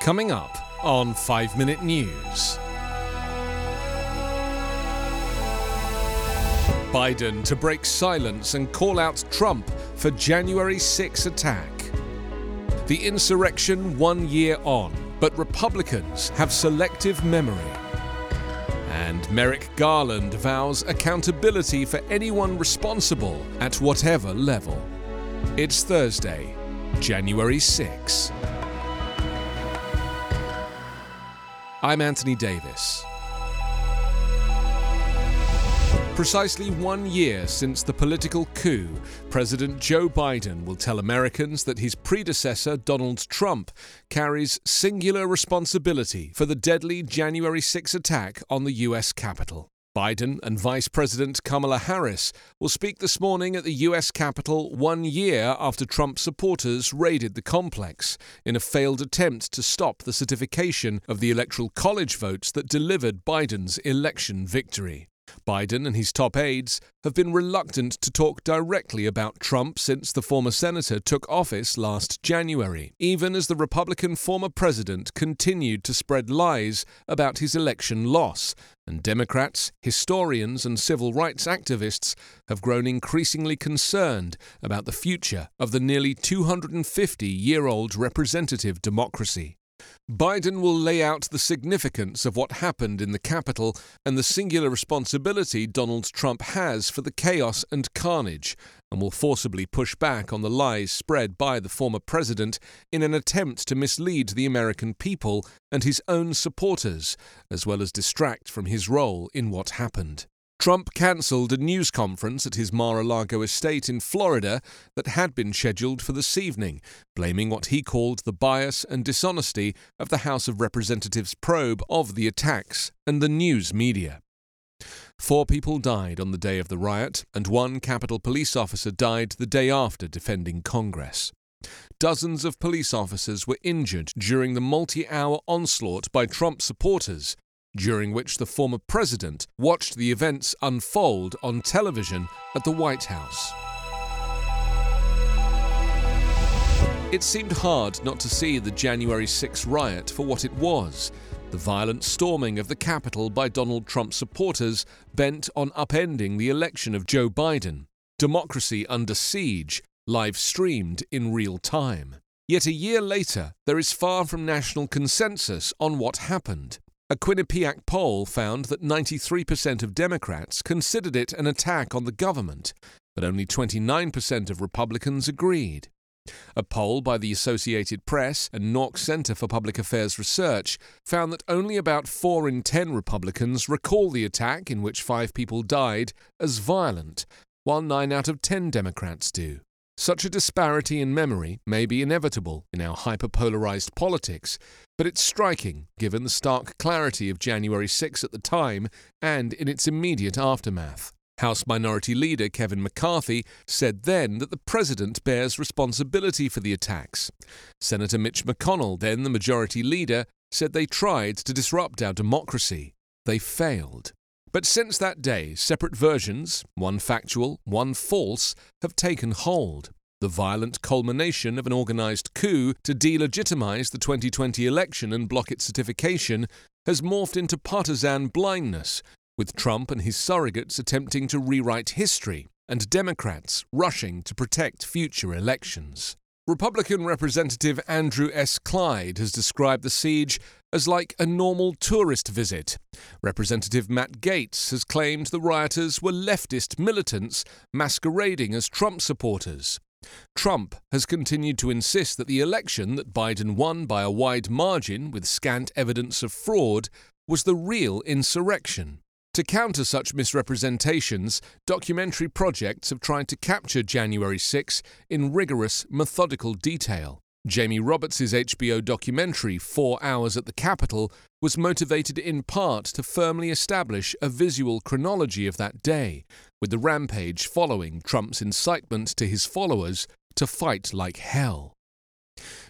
Coming up on 5 Minute News. Biden to break silence and call out Trump for January 6 attack. The insurrection one year on, but Republicans have selective memory. And Merrick Garland vows accountability for anyone responsible at whatever level. It's Thursday, January 6. I'm Anthony Davis. Precisely one year since the political coup, President Joe Biden will tell Americans that his predecessor, Donald Trump, carries singular responsibility for the deadly January 6 attack on the U.S. Capitol. Biden and Vice President Kamala Harris will speak this morning at the U.S. Capitol one year after Trump supporters raided the complex in a failed attempt to stop the certification of the Electoral College votes that delivered Biden's election victory. Biden and his top aides have been reluctant to talk directly about Trump since the former senator took office last January, even as the Republican former president continued to spread lies about his election loss, and Democrats, historians, and civil rights activists have grown increasingly concerned about the future of the nearly 250 year old representative democracy. Biden will lay out the significance of what happened in the Capitol and the singular responsibility Donald Trump has for the chaos and carnage, and will forcibly push back on the lies spread by the former president in an attempt to mislead the American people and his own supporters, as well as distract from his role in what happened. Trump cancelled a news conference at his Mar a Lago estate in Florida that had been scheduled for this evening, blaming what he called the bias and dishonesty of the House of Representatives probe of the attacks and the news media. Four people died on the day of the riot, and one Capitol police officer died the day after defending Congress. Dozens of police officers were injured during the multi hour onslaught by Trump supporters during which the former president watched the events unfold on television at the White House. It seemed hard not to see the January 6 riot for what it was the violent storming of the Capitol by Donald Trump supporters bent on upending the election of Joe Biden. Democracy under siege, live streamed in real time. Yet a year later, there is far from national consensus on what happened. A Quinnipiac poll found that 93% of Democrats considered it an attack on the government, but only 29% of Republicans agreed. A poll by the Associated Press and NORC Center for Public Affairs Research found that only about 4 in 10 Republicans recall the attack, in which five people died, as violent, while 9 out of 10 Democrats do. Such a disparity in memory may be inevitable in our hyperpolarized politics, but it's striking given the stark clarity of January 6 at the time and in its immediate aftermath. House Minority Leader Kevin McCarthy said then that the president bears responsibility for the attacks. Senator Mitch McConnell, then the majority leader, said they tried to disrupt our democracy. They failed. But since that day, separate versions, one factual, one false, have taken hold. The violent culmination of an organized coup to delegitimize the 2020 election and block its certification has morphed into partisan blindness, with Trump and his surrogates attempting to rewrite history and Democrats rushing to protect future elections. Republican Representative Andrew S. Clyde has described the siege as like a normal tourist visit. Representative Matt Gaetz has claimed the rioters were leftist militants masquerading as Trump supporters. Trump has continued to insist that the election that Biden won by a wide margin with scant evidence of fraud was the real insurrection. To counter such misrepresentations, documentary projects have tried to capture January 6 in rigorous, methodical detail. Jamie Roberts' HBO documentary, Four Hours at the Capitol, was motivated in part to firmly establish a visual chronology of that day, with the rampage following Trump's incitement to his followers to fight like hell.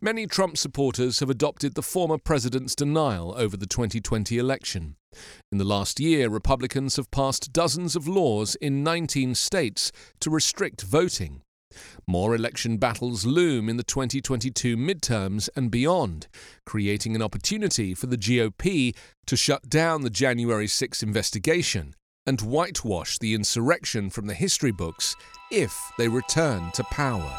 Many Trump supporters have adopted the former president's denial over the 2020 election. In the last year, Republicans have passed dozens of laws in 19 states to restrict voting. More election battles loom in the 2022 midterms and beyond, creating an opportunity for the GOP to shut down the January 6 investigation and whitewash the insurrection from the history books if they return to power.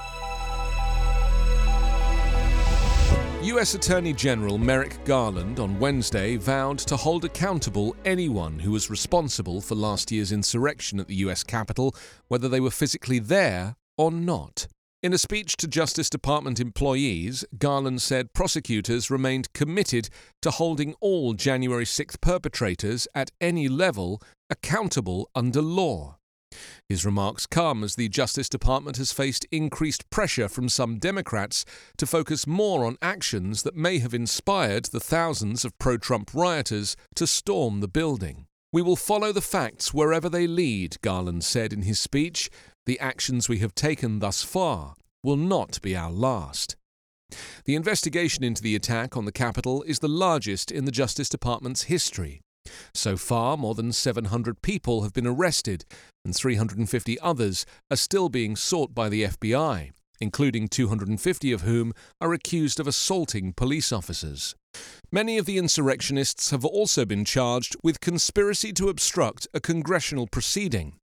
US Attorney General Merrick Garland on Wednesday vowed to hold accountable anyone who was responsible for last year's insurrection at the US Capitol, whether they were physically there or not. In a speech to Justice Department employees, Garland said prosecutors remained committed to holding all January 6th perpetrators at any level accountable under law. His remarks come as the Justice Department has faced increased pressure from some Democrats to focus more on actions that may have inspired the thousands of pro Trump rioters to storm the building. We will follow the facts wherever they lead, Garland said in his speech. The actions we have taken thus far will not be our last. The investigation into the attack on the Capitol is the largest in the Justice Department's history. So far, more than 700 people have been arrested, and 350 others are still being sought by the FBI, including 250 of whom are accused of assaulting police officers. Many of the insurrectionists have also been charged with conspiracy to obstruct a congressional proceeding,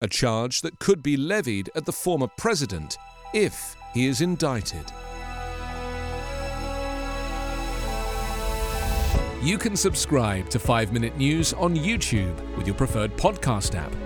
a charge that could be levied at the former president if he is indicted. You can subscribe to 5 Minute News on YouTube with your preferred podcast app.